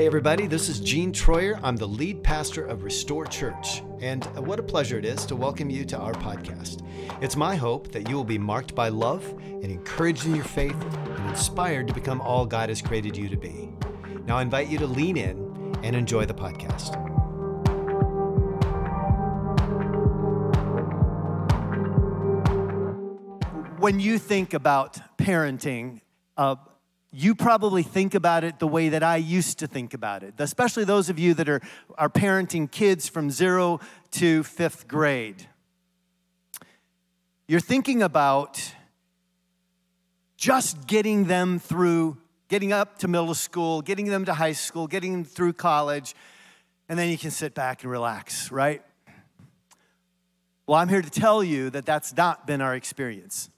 Hey, everybody, this is Gene Troyer. I'm the lead pastor of Restore Church, and what a pleasure it is to welcome you to our podcast. It's my hope that you will be marked by love and encouraged in your faith and inspired to become all God has created you to be. Now, I invite you to lean in and enjoy the podcast. When you think about parenting, uh, you probably think about it the way that I used to think about it, especially those of you that are, are parenting kids from zero to fifth grade. You're thinking about just getting them through, getting up to middle school, getting them to high school, getting them through college, and then you can sit back and relax, right? Well, I'm here to tell you that that's not been our experience.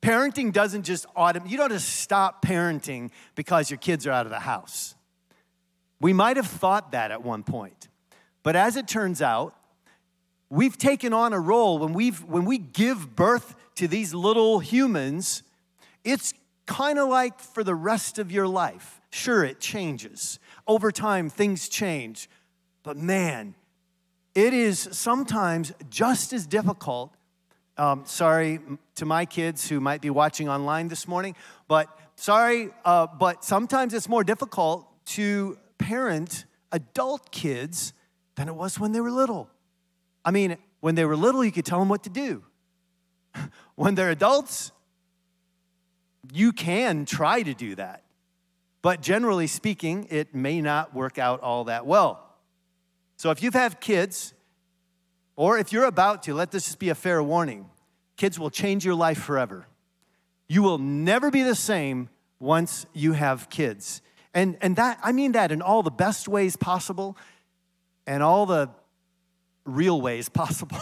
Parenting doesn't just autom- you don't just stop parenting because your kids are out of the house. We might have thought that at one point. But as it turns out, we've taken on a role when we've when we give birth to these little humans, it's kind of like for the rest of your life. Sure, it changes. Over time, things change. But man, it is sometimes just as difficult um, sorry to my kids who might be watching online this morning, but sorry, uh, but sometimes it's more difficult to parent adult kids than it was when they were little. I mean, when they were little, you could tell them what to do. when they're adults, you can try to do that. But generally speaking, it may not work out all that well. So if you've had kids or if you're about to, let this just be a fair warning kids will change your life forever. You will never be the same once you have kids. And, and that, I mean that in all the best ways possible and all the real ways possible.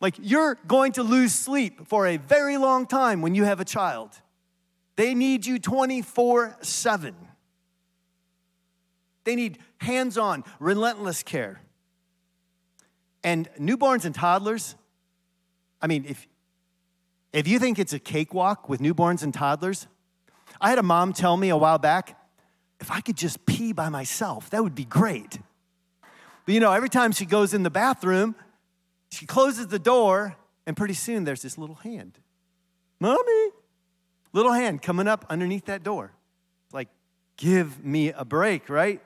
like you're going to lose sleep for a very long time when you have a child. They need you 24 7. They need hands on, relentless care. And newborns and toddlers, I mean, if, if you think it's a cakewalk with newborns and toddlers, I had a mom tell me a while back, if I could just pee by myself, that would be great. But you know, every time she goes in the bathroom, she closes the door, and pretty soon there's this little hand. Mommy, little hand coming up underneath that door. Like, give me a break, right?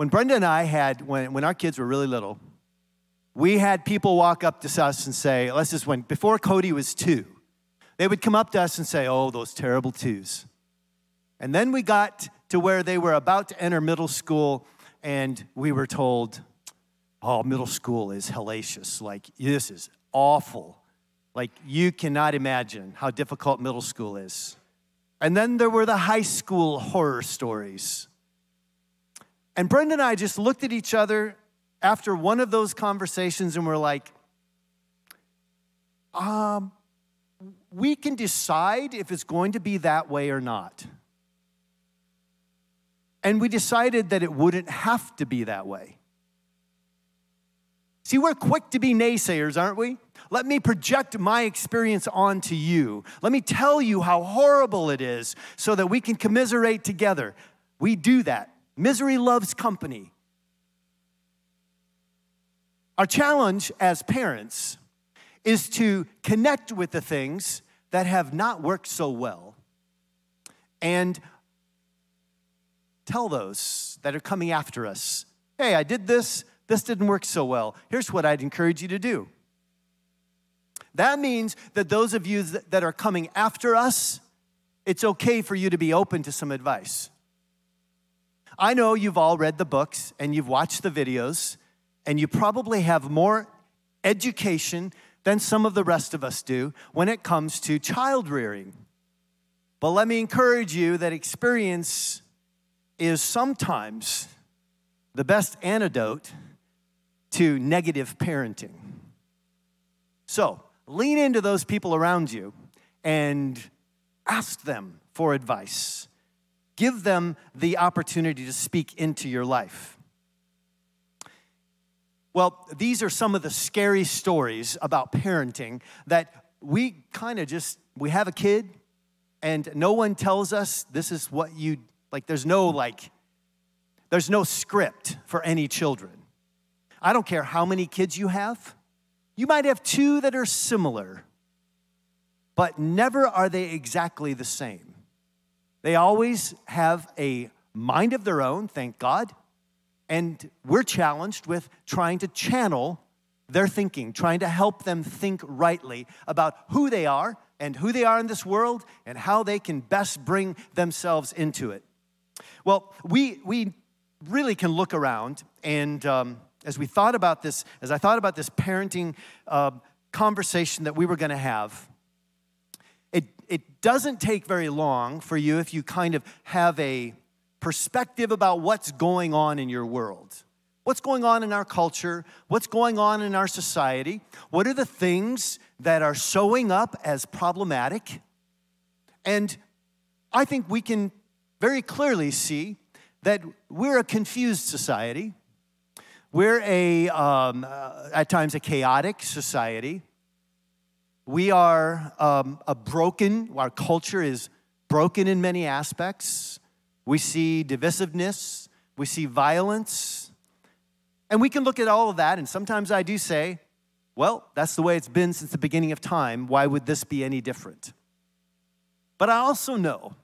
When Brenda and I had, when, when our kids were really little, we had people walk up to us and say, let's just when, before Cody was two, they would come up to us and say, oh, those terrible twos. And then we got to where they were about to enter middle school, and we were told, oh, middle school is hellacious. Like, this is awful. Like, you cannot imagine how difficult middle school is. And then there were the high school horror stories. And Brenda and I just looked at each other after one of those conversations and we're like, um, we can decide if it's going to be that way or not. And we decided that it wouldn't have to be that way. See, we're quick to be naysayers, aren't we? Let me project my experience onto you. Let me tell you how horrible it is so that we can commiserate together. We do that. Misery loves company. Our challenge as parents is to connect with the things that have not worked so well and tell those that are coming after us hey, I did this, this didn't work so well. Here's what I'd encourage you to do. That means that those of you that are coming after us, it's okay for you to be open to some advice. I know you've all read the books and you've watched the videos, and you probably have more education than some of the rest of us do when it comes to child rearing. But let me encourage you that experience is sometimes the best antidote to negative parenting. So lean into those people around you and ask them for advice give them the opportunity to speak into your life. Well, these are some of the scary stories about parenting that we kind of just we have a kid and no one tells us this is what you like there's no like there's no script for any children. I don't care how many kids you have. You might have two that are similar, but never are they exactly the same. They always have a mind of their own, thank God, and we're challenged with trying to channel their thinking, trying to help them think rightly about who they are and who they are in this world and how they can best bring themselves into it. Well, we, we really can look around and um, as we thought about this, as I thought about this parenting uh, conversation that we were going to have, doesn't take very long for you if you kind of have a perspective about what's going on in your world. What's going on in our culture? What's going on in our society? What are the things that are showing up as problematic? And I think we can very clearly see that we're a confused society. We're a, um, uh, at times, a chaotic society. We are um, a broken, our culture is broken in many aspects. We see divisiveness, we see violence. And we can look at all of that, and sometimes I do say, well, that's the way it's been since the beginning of time. Why would this be any different? But I also know,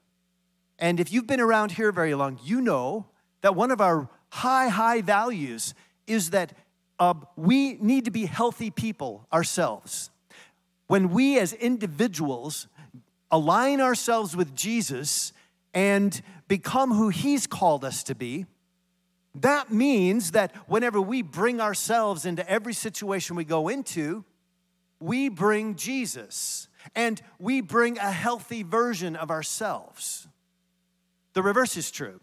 and if you've been around here very long, you know that one of our high, high values is that uh, we need to be healthy people ourselves. When we as individuals align ourselves with Jesus and become who He's called us to be, that means that whenever we bring ourselves into every situation we go into, we bring Jesus and we bring a healthy version of ourselves. The reverse is true.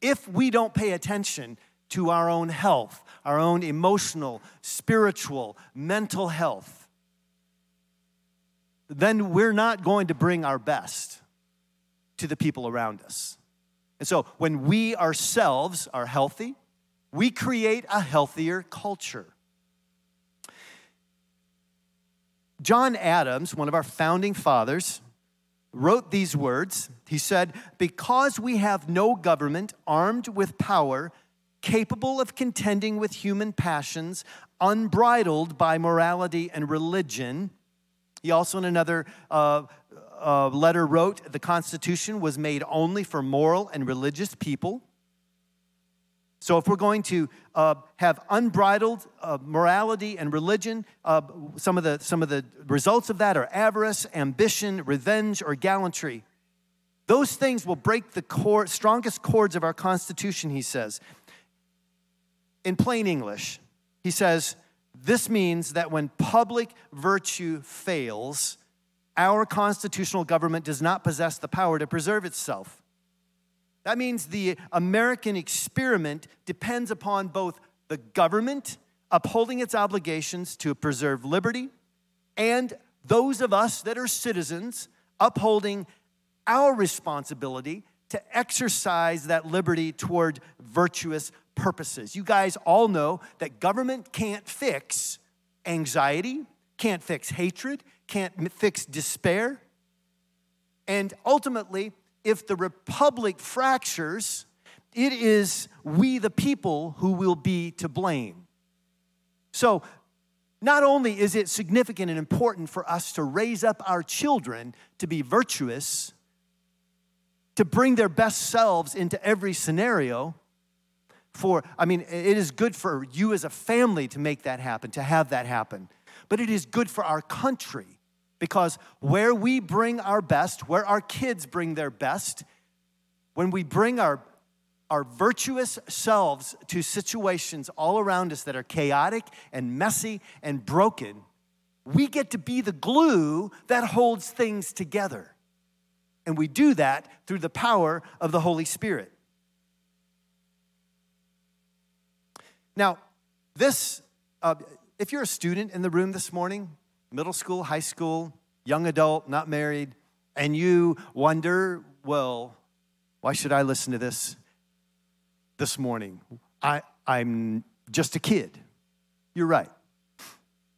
If we don't pay attention to our own health, our own emotional, spiritual, mental health, then we're not going to bring our best to the people around us. And so when we ourselves are healthy, we create a healthier culture. John Adams, one of our founding fathers, wrote these words. He said, Because we have no government armed with power capable of contending with human passions, unbridled by morality and religion. He also, in another uh, uh, letter, wrote the Constitution was made only for moral and religious people. So, if we're going to uh, have unbridled uh, morality and religion, uh, some, of the, some of the results of that are avarice, ambition, revenge, or gallantry. Those things will break the core, strongest cords of our Constitution, he says in plain English, he says, this means that when public virtue fails, our constitutional government does not possess the power to preserve itself. That means the American experiment depends upon both the government upholding its obligations to preserve liberty and those of us that are citizens upholding our responsibility to exercise that liberty toward virtuous purposes. You guys all know that government can't fix anxiety, can't fix hatred, can't fix despair. And ultimately, if the republic fractures, it is we, the people, who will be to blame. So, not only is it significant and important for us to raise up our children to be virtuous, to bring their best selves into every scenario, for, I mean, it is good for you as a family to make that happen, to have that happen. But it is good for our country because where we bring our best, where our kids bring their best, when we bring our, our virtuous selves to situations all around us that are chaotic and messy and broken, we get to be the glue that holds things together. And we do that through the power of the Holy Spirit. Now, this, uh, if you're a student in the room this morning, middle school, high school, young adult, not married, and you wonder, well, why should I listen to this this morning? I, I'm just a kid. You're right.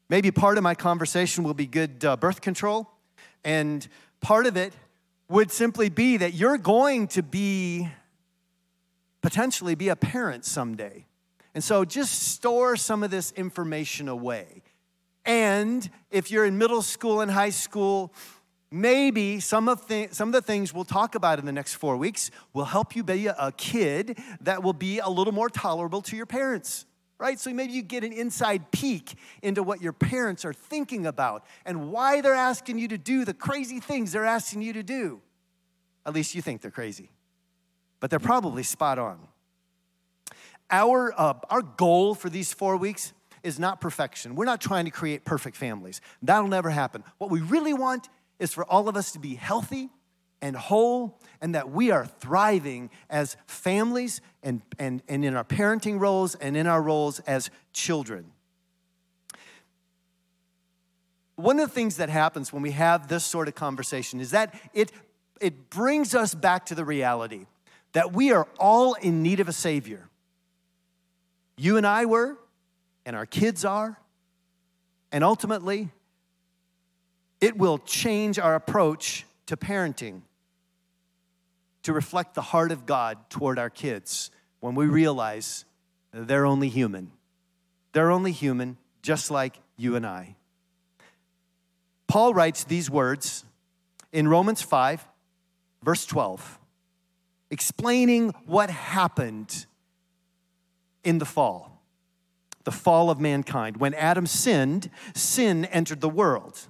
Maybe part of my conversation will be good uh, birth control, and part of it would simply be that you're going to be potentially be a parent someday. And so just store some of this information away. And if you're in middle school and high school, maybe some of, the, some of the things we'll talk about in the next four weeks will help you be a kid that will be a little more tolerable to your parents right? So maybe you get an inside peek into what your parents are thinking about and why they're asking you to do the crazy things they're asking you to do. At least you think they're crazy, but they're probably spot on. Our, uh, our goal for these four weeks is not perfection. We're not trying to create perfect families. That'll never happen. What we really want is for all of us to be healthy and whole and that we are thriving as families and, and, and in our parenting roles and in our roles as children. One of the things that happens when we have this sort of conversation is that it, it brings us back to the reality that we are all in need of a Savior. You and I were, and our kids are, and ultimately, it will change our approach to parenting to reflect the heart of God toward our kids when we realize they're only human. They're only human, just like you and I. Paul writes these words in Romans 5, verse 12, explaining what happened in the fall, the fall of mankind. When Adam sinned, sin entered the world.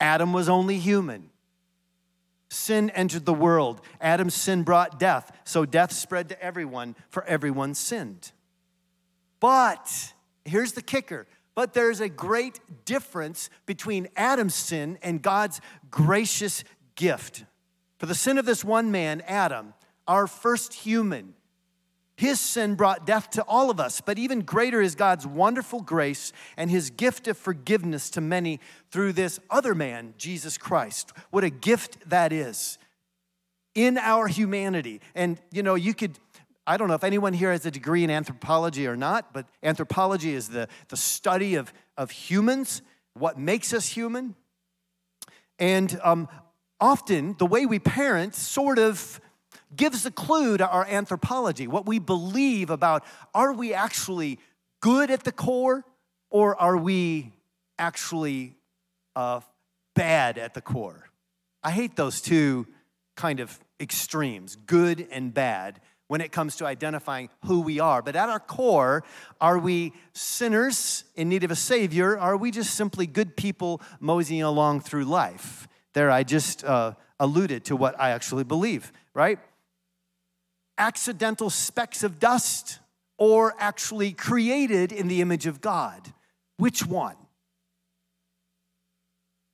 Adam was only human. Sin entered the world. Adam's sin brought death, so death spread to everyone, for everyone sinned. But here's the kicker but there's a great difference between Adam's sin and God's gracious gift. For the sin of this one man, Adam, our first human, his sin brought death to all of us, but even greater is God's wonderful grace and his gift of forgiveness to many through this other man, Jesus Christ. What a gift that is in our humanity. And you know, you could. I don't know if anyone here has a degree in anthropology or not, but anthropology is the, the study of, of humans, what makes us human. And um, often the way we parent sort of gives a clue to our anthropology, what we believe about are we actually good at the core or are we actually uh, bad at the core? I hate those two kind of extremes, good and bad, when it comes to identifying who we are. But at our core, are we sinners in need of a Savior? Are we just simply good people moseying along through life? There, I just uh, alluded to what I actually believe, right? Accidental specks of dust or actually created in the image of God? Which one?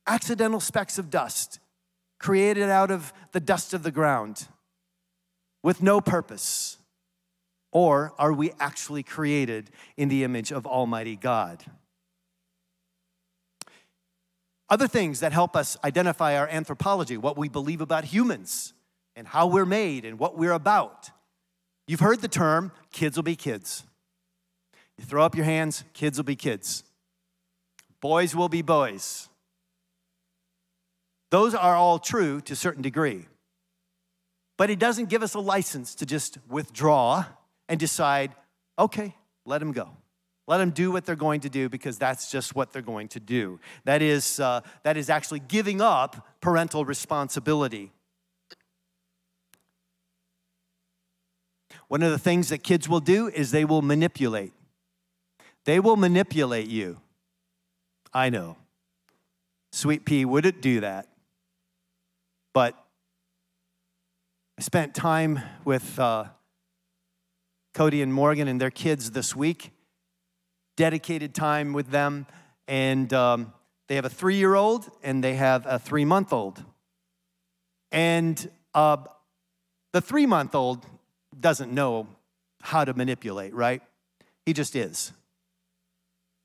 Accidental specks of dust created out of the dust of the ground with no purpose? Or are we actually created in the image of Almighty God? Other things that help us identify our anthropology, what we believe about humans and how we're made and what we're about. You've heard the term kids will be kids. You throw up your hands, kids will be kids. Boys will be boys. Those are all true to a certain degree. But it doesn't give us a license to just withdraw and decide, okay, let them go. Let them do what they're going to do because that's just what they're going to do. That is, uh, that is actually giving up parental responsibility. One of the things that kids will do is they will manipulate. They will manipulate you. I know. Sweet Pea wouldn't do that. But I spent time with uh, Cody and Morgan and their kids this week, dedicated time with them. And um, they have a three year old and they have a three month old. And uh, the three month old doesn't know how to manipulate, right? He just is.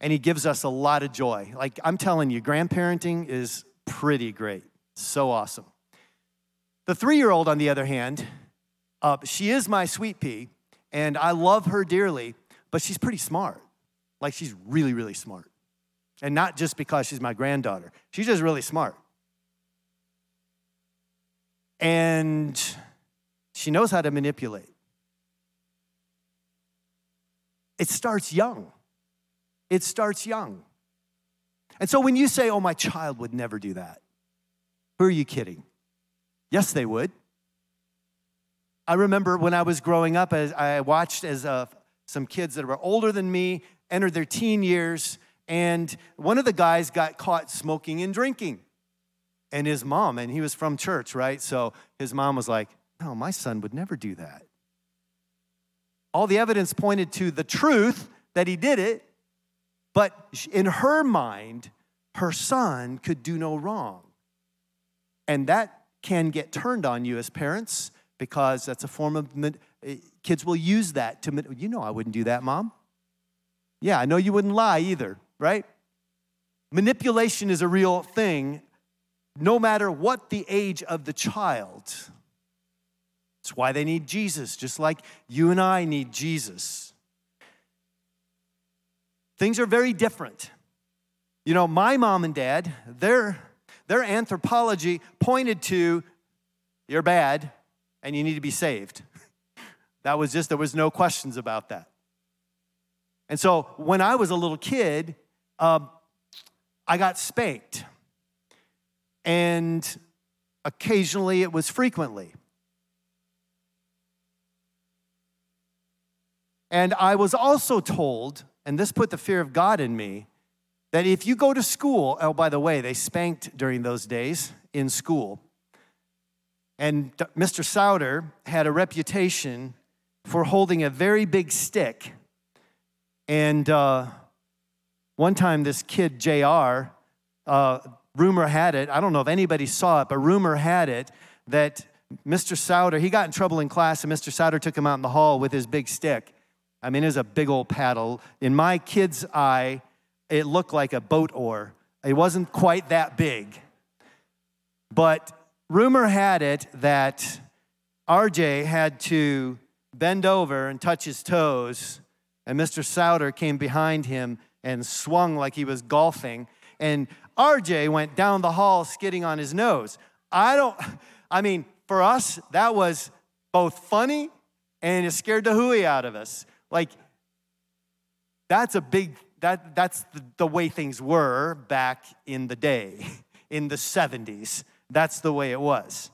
And he gives us a lot of joy. Like I'm telling you, grandparenting is pretty great. So awesome. The three year old, on the other hand, uh, she is my sweet pea, and I love her dearly, but she's pretty smart. Like she's really, really smart. And not just because she's my granddaughter, she's just really smart. and she knows how to manipulate. It starts young. It starts young. And so when you say, oh, my child would never do that, who are you kidding? Yes, they would. I remember when I was growing up, as I watched as uh, some kids that were older than me entered their teen years, and one of the guys got caught smoking and drinking. And his mom, and he was from church, right? So his mom was like, No, my son would never do that. All the evidence pointed to the truth that he did it, but in her mind, her son could do no wrong. And that can get turned on you as parents because that's a form of, eh, kids will use that to, you know, I wouldn't do that, mom. Yeah, I know you wouldn't lie either, right? Manipulation is a real thing no matter what the age of the child. It's why they need Jesus, just like you and I need Jesus. Things are very different. You know, my mom and dad, their, their anthropology pointed to you're bad and you need to be saved. That was just, there was no questions about that. And so when I was a little kid, um, I got spanked. And occasionally it was frequently. And I was also told, and this put the fear of God in me, that if you go to school, oh, by the way, they spanked during those days in school. And Mr. Souter had a reputation for holding a very big stick. And uh, one time, this kid, JR, uh, rumor had it, I don't know if anybody saw it, but rumor had it that Mr. Souter, he got in trouble in class, and Mr. Souter took him out in the hall with his big stick. I mean, it was a big old paddle. In my kid's eye, it looked like a boat oar. It wasn't quite that big. But rumor had it that RJ had to bend over and touch his toes, and Mr. Souter came behind him and swung like he was golfing, and RJ went down the hall skidding on his nose. I don't, I mean, for us, that was both funny and it scared the hooey out of us. Like, that's a big that, that's the, the way things were back in the day, in the 70s. That's the way it was.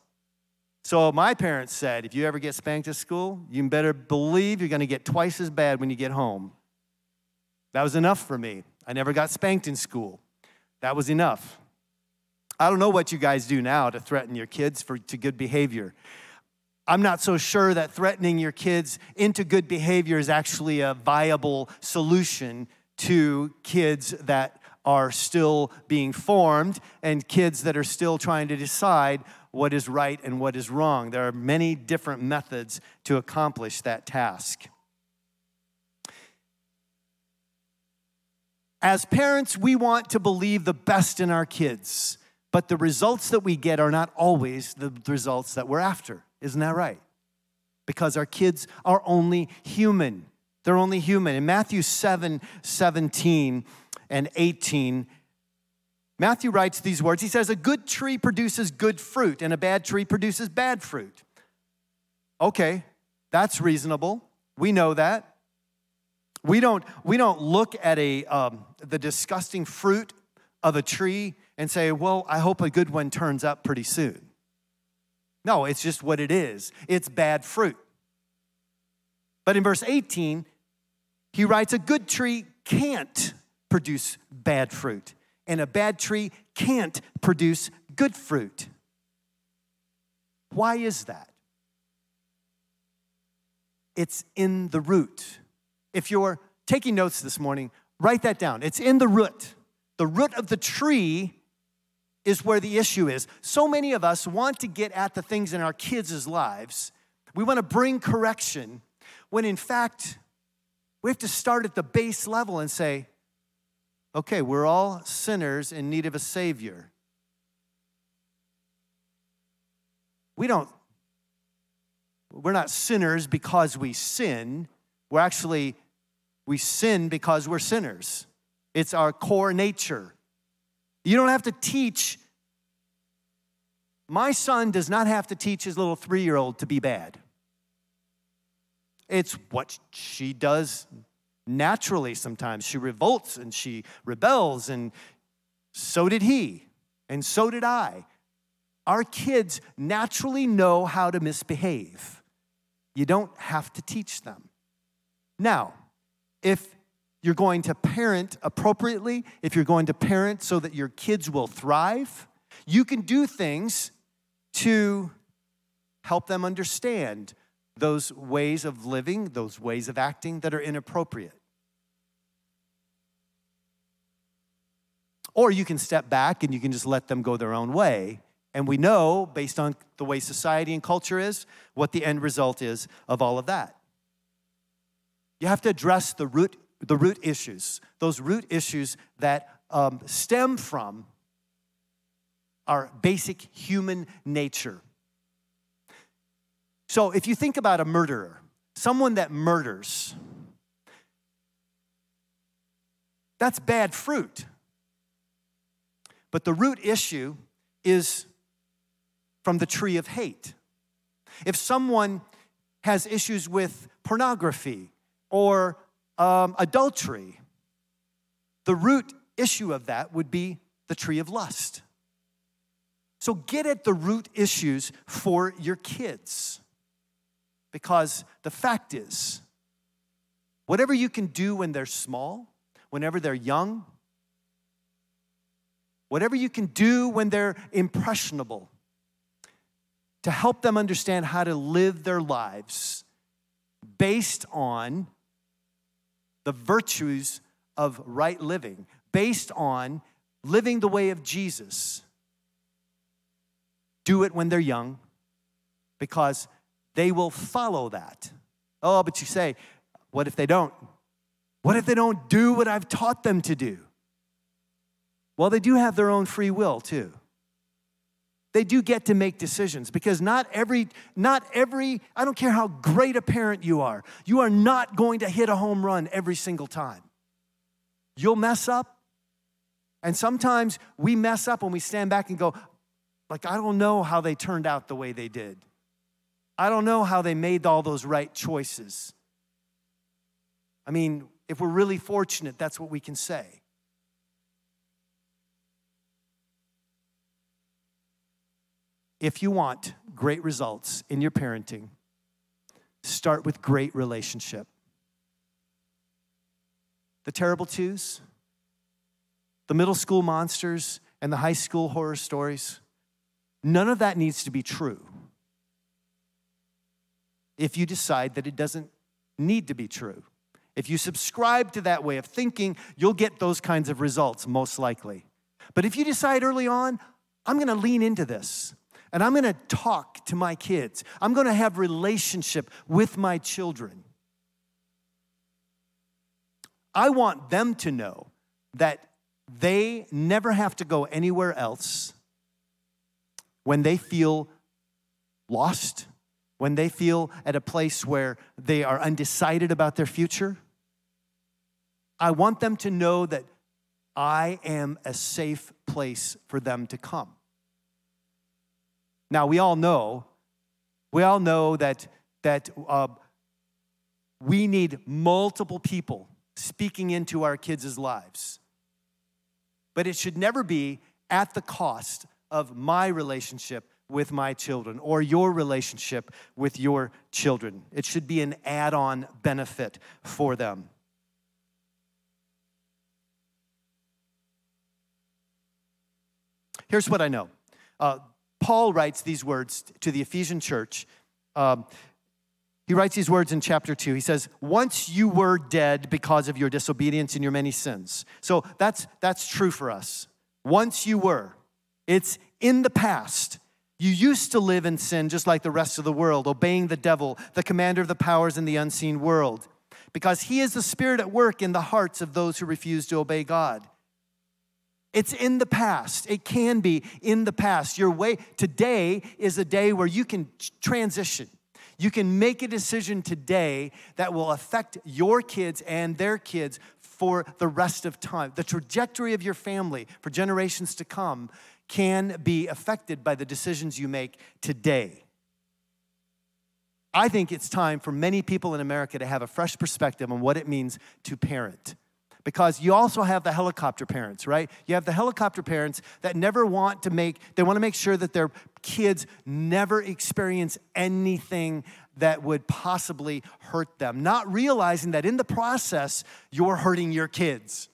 So my parents said, if you ever get spanked at school, you better believe you're going to get twice as bad when you get home. That was enough for me. I never got spanked in school. That was enough. I don't know what you guys do now to threaten your kids for to good behavior. I'm not so sure that threatening your kids into good behavior is actually a viable solution to kids that are still being formed and kids that are still trying to decide what is right and what is wrong. There are many different methods to accomplish that task. As parents, we want to believe the best in our kids, but the results that we get are not always the results that we're after. Isn't that right? Because our kids are only human. They're only human. In Matthew 7 17 and 18, Matthew writes these words. He says, A good tree produces good fruit, and a bad tree produces bad fruit. Okay, that's reasonable. We know that. We don't, we don't look at a, um, the disgusting fruit of a tree and say, Well, I hope a good one turns up pretty soon. No, it's just what it is. It's bad fruit. But in verse 18, he writes a good tree can't produce bad fruit, and a bad tree can't produce good fruit. Why is that? It's in the root. If you're taking notes this morning, write that down. It's in the root. The root of the tree is where the issue is. So many of us want to get at the things in our kids' lives. We want to bring correction when in fact, we have to start at the base level and say, okay, we're all sinners in need of a Savior. We don't, we're not sinners because we sin. We're actually, we sin because we're sinners. It's our core nature. You don't have to teach My son does not have to teach his little three year old to be bad. It's what she does naturally sometimes. She revolts and she rebels, and so did he, and so did I. Our kids naturally know how to misbehave. You don't have to teach them. Now, if you're going to parent appropriately, if you're going to parent so that your kids will thrive, you can do things to help them understand those ways of living, those ways of acting that are inappropriate. Or you can step back and you can just let them go their own way. And we know, based on the way society and culture is, what the end result is of all of that. You have to address the root, the root issues, those root issues that um, stem from our basic human nature. So if you think about a murderer, someone that murders, that's bad fruit. But the root issue is from the tree of hate. If someone has issues with pornography or um, adultery, the root issue of that would be the tree of lust. So get at the root issues for your kids. Because the fact is, whatever you can do when they're small, whenever they're young, whatever you can do when they're impressionable, to help them understand how to live their lives based on the virtues of right living, based on living the way of Jesus. Do it when they're young because they will follow that. Oh, but you say, what if they don't? What if they don't do what I've taught them to do? Well, they do have their own free will too. They do get to make decisions because not every, not every, I don't care how great a parent you are, you are not going to hit a home run every single time. You'll mess up. And sometimes we mess up when we stand back and go, like, I don't know how they turned out the way they did. I don't know how they made all those right choices. I mean, if we're really fortunate, that's what we can say. If you want great results in your parenting, start with great relationship. The terrible twos, the middle school monsters, and the high school horror stories, none of that needs to be true if you decide that it doesn't need to be true. If you subscribe to that way of thinking, you'll get those kinds of results most likely. But if you decide early on, I'm to lean into this and I'm going to talk to my kids. I'm going to have relationship with my children. I want them to know that they never have to go anywhere else when they feel lost, when they feel at a place where they are undecided about their future, I want them to know that I am a safe place for them to come. Now, we all know, we all know that, that uh, we need multiple people speaking into our kids' lives. But it should never be at the cost of my relationship with my children or your relationship with your children. It should be an add on benefit for them. Here's what I know uh, Paul writes these words to the Ephesian church. Um, he writes these words in chapter 2. He says, Once you were dead because of your disobedience and your many sins. So that's, that's true for us. Once you were. It's in the past. You used to live in sin just like the rest of the world, obeying the devil, the commander of the powers in the unseen world, because he is the spirit at work in the hearts of those who refuse to obey God. It's in the past. It can be in the past. Your way today is a day where you can transition. You can make a decision today that will affect your kids and their kids for the rest of time. The trajectory of your family for generations to come can be affected by the decisions you make today. I think it's time for many people in America to have a fresh perspective on what it means to parent. Because you also have the helicopter parents, right? You have the helicopter parents that never want to make, they want to make sure that their kids never experience anything that would possibly hurt them, not realizing that in the process, you're hurting your kids.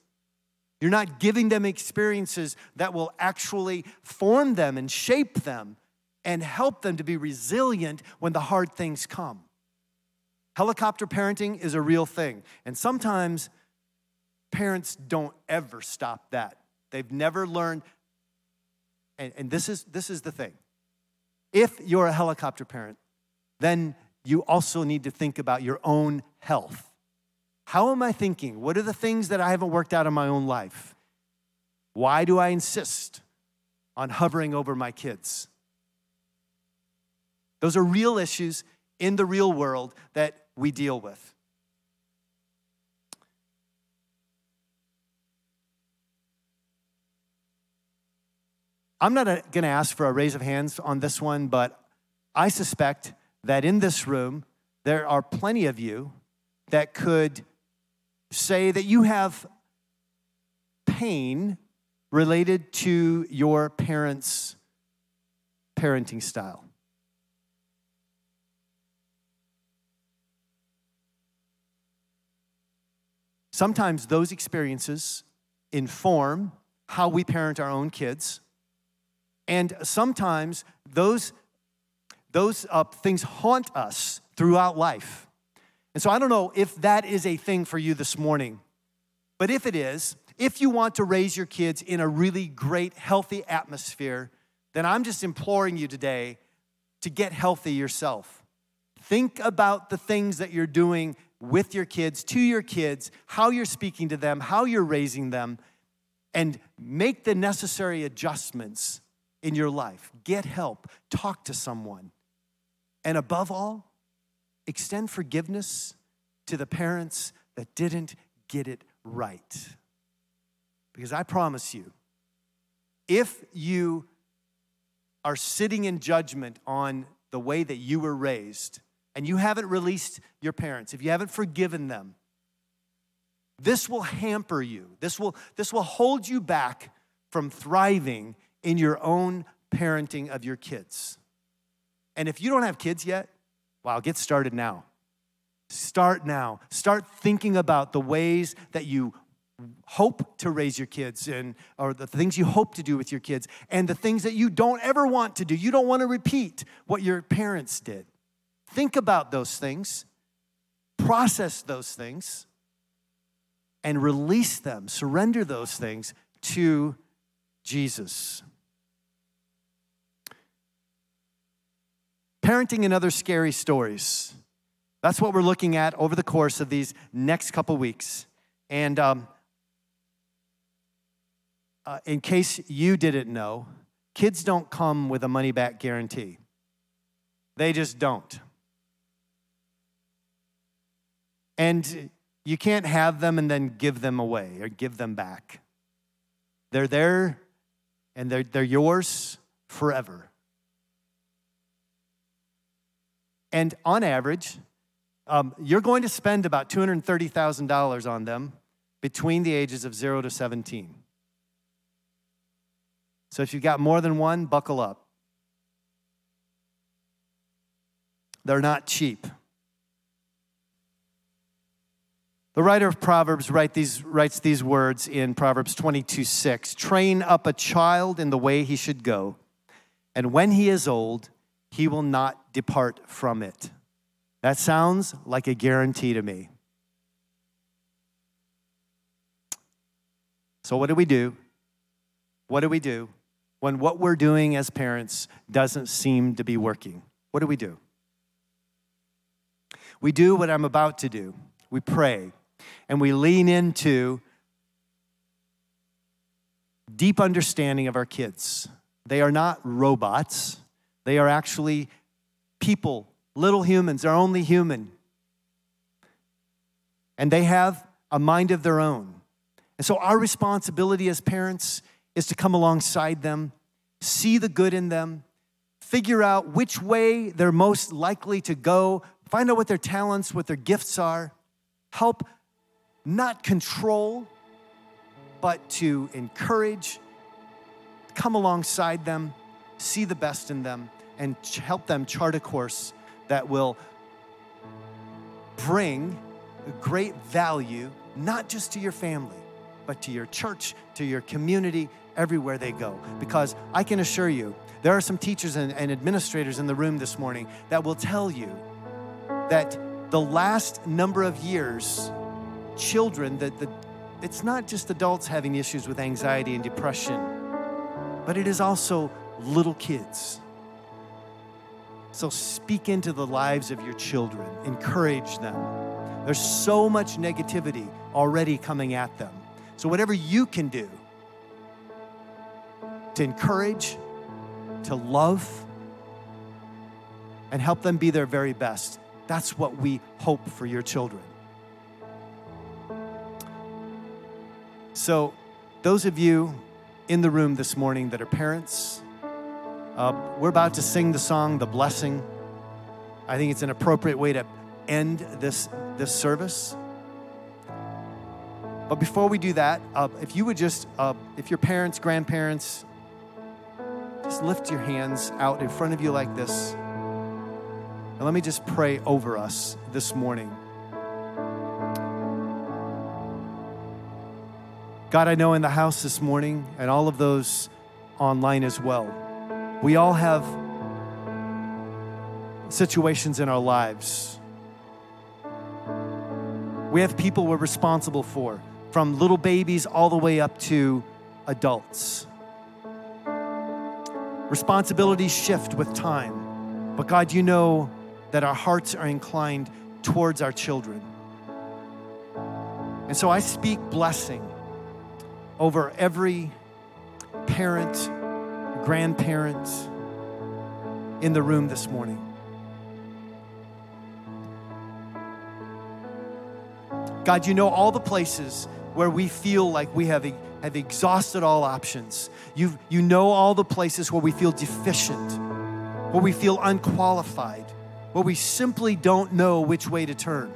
You're not giving them experiences that will actually form them and shape them and help them to be resilient when the hard things come. Helicopter parenting is a real thing. And sometimes parents don't ever stop that. They've never learned. And, and this, is, this is the thing. If you're a helicopter parent, then you also need to think about your own health. How am I thinking? What are the things that I haven't worked out in my own life? Why do I insist on hovering over my kids? Those are real issues in the real world that we deal with. I'm not uh, going to ask for a raise of hands on this one, but I suspect that in this room, there are plenty of you that could say that you have pain related to your parents' parenting style. Sometimes those experiences inform how we parent our own kids. And sometimes those, those uh, things haunt us throughout life. And so I don't know if that is a thing for you this morning, but if it is, if you want to raise your kids in a really great, healthy atmosphere, then I'm just imploring you today to get healthy yourself. Think about the things that you're doing with your kids, to your kids, how you're speaking to them, how you're raising them, and make the necessary adjustments in your life. Get help, talk to someone. And above all, extend forgiveness to the parents that didn't get it right. Because I promise you, if you are sitting in judgment on the way that you were raised, and you haven't released your parents, if you haven't forgiven them, this will hamper you. This will, this will hold you back from thriving in your own parenting of your kids. And if you don't have kids yet, wow, get started now. Start now. Start thinking about the ways that you hope to raise your kids and or the things you hope to do with your kids and the things that you don't ever want to do. You don't want to repeat what your parents did. Think about those things, process those things, and release them, surrender those things to Jesus. Parenting and other scary stories. That's what we're looking at over the course of these next couple weeks. And um, uh, in case you didn't know, kids don't come with a money back guarantee. They just don't. And you can't have them and then give them away or give them back. They're there and they're, they're yours forever. And on average, um, you're going to spend about $230,000 on them between the ages of 0 to 17. So if you've got more than one, buckle up. They're not cheap. The writer of Proverbs write these, writes these words in Proverbs 22 6 Train up a child in the way he should go, and when he is old, he will not depart from it. That sounds like a guarantee to me. So, what do we do? What do we do when what we're doing as parents doesn't seem to be working? What do we do? We do what I'm about to do. We pray and we lean into deep understanding of our kids. They are not robots, they are actually people little humans, they're only human. And they have a mind of their own. And so, our responsibility as parents is to come alongside them, see the good in them, figure out which way they're most likely to go, find out what their talents, what their gifts are, help not control, but to encourage, come alongside them, see the best in them, and help them chart a course that will bring great value, not just to your family, but to your church, to your community, everywhere they go. Because I can assure you, there are some teachers and, and administrators in the room this morning that will tell you that the last number of years, children, that the, it's not just adults having issues with anxiety and depression, but it is also little kids. So speak into the lives of your children, encourage them. There's so much negativity already coming at them. So, whatever you can do to encourage, to love, and help them be their very best, that's what we hope for your children. So, those of you in the room this morning that are parents, uh, we're about to sing the song, The Blessing. I think it's an appropriate way to end this, this service. But before we do that, uh, if you would just, uh, if your parents, grandparents, just lift your hands out in front of you like this. And let me just pray over us this morning. God, I know in the house this morning and all of those online as well, we all have situations in our lives. We have people we're responsible for from little babies all the way up to adults. Responsibilities shift with time, but God, you know that our hearts are inclined towards our children. And so I speak blessing over every parent, grandparent in the room this morning. God, you know all the places where we feel like we have, have exhausted all options. You, you know all the places where we feel deficient, where we feel unqualified, where we simply don't know which way to turn.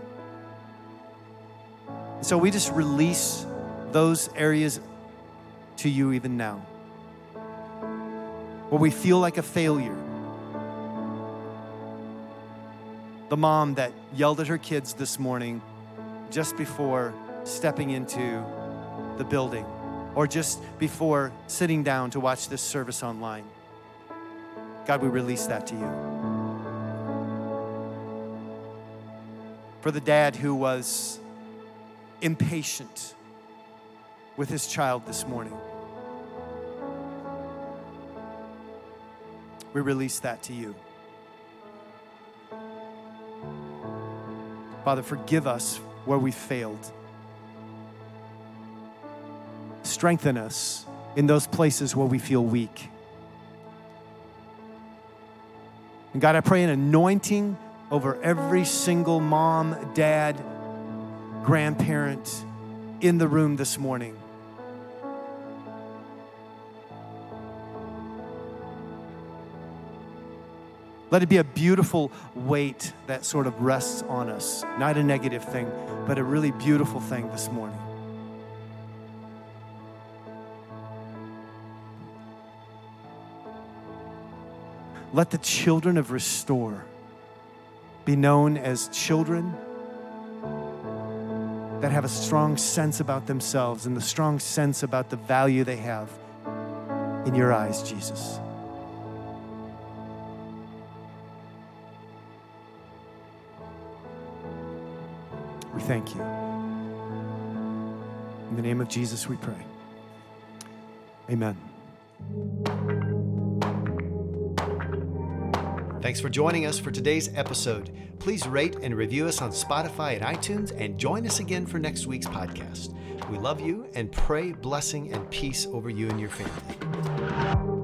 So we just release those areas to you even now. Where we feel like a failure. The mom that yelled at her kids this morning just before stepping into the building or just before sitting down to watch this service online. God, we release that to you. For the dad who was impatient with his child this morning, we release that to you. Father, forgive us where we failed strengthen us in those places where we feel weak. And God, I pray an anointing over every single mom, dad, grandparent in the room this morning. Let it be a beautiful weight that sort of rests on us. Not a negative thing, but a really beautiful thing this morning. Let the children of Restore be known as children that have a strong sense about themselves and the strong sense about the value they have in your eyes, Jesus. Thank you. In the name of Jesus, we pray. Amen. Thanks for joining us for today's episode. Please rate and review us on Spotify and iTunes and join us again for next week's podcast. We love you and pray blessing and peace over you and your family.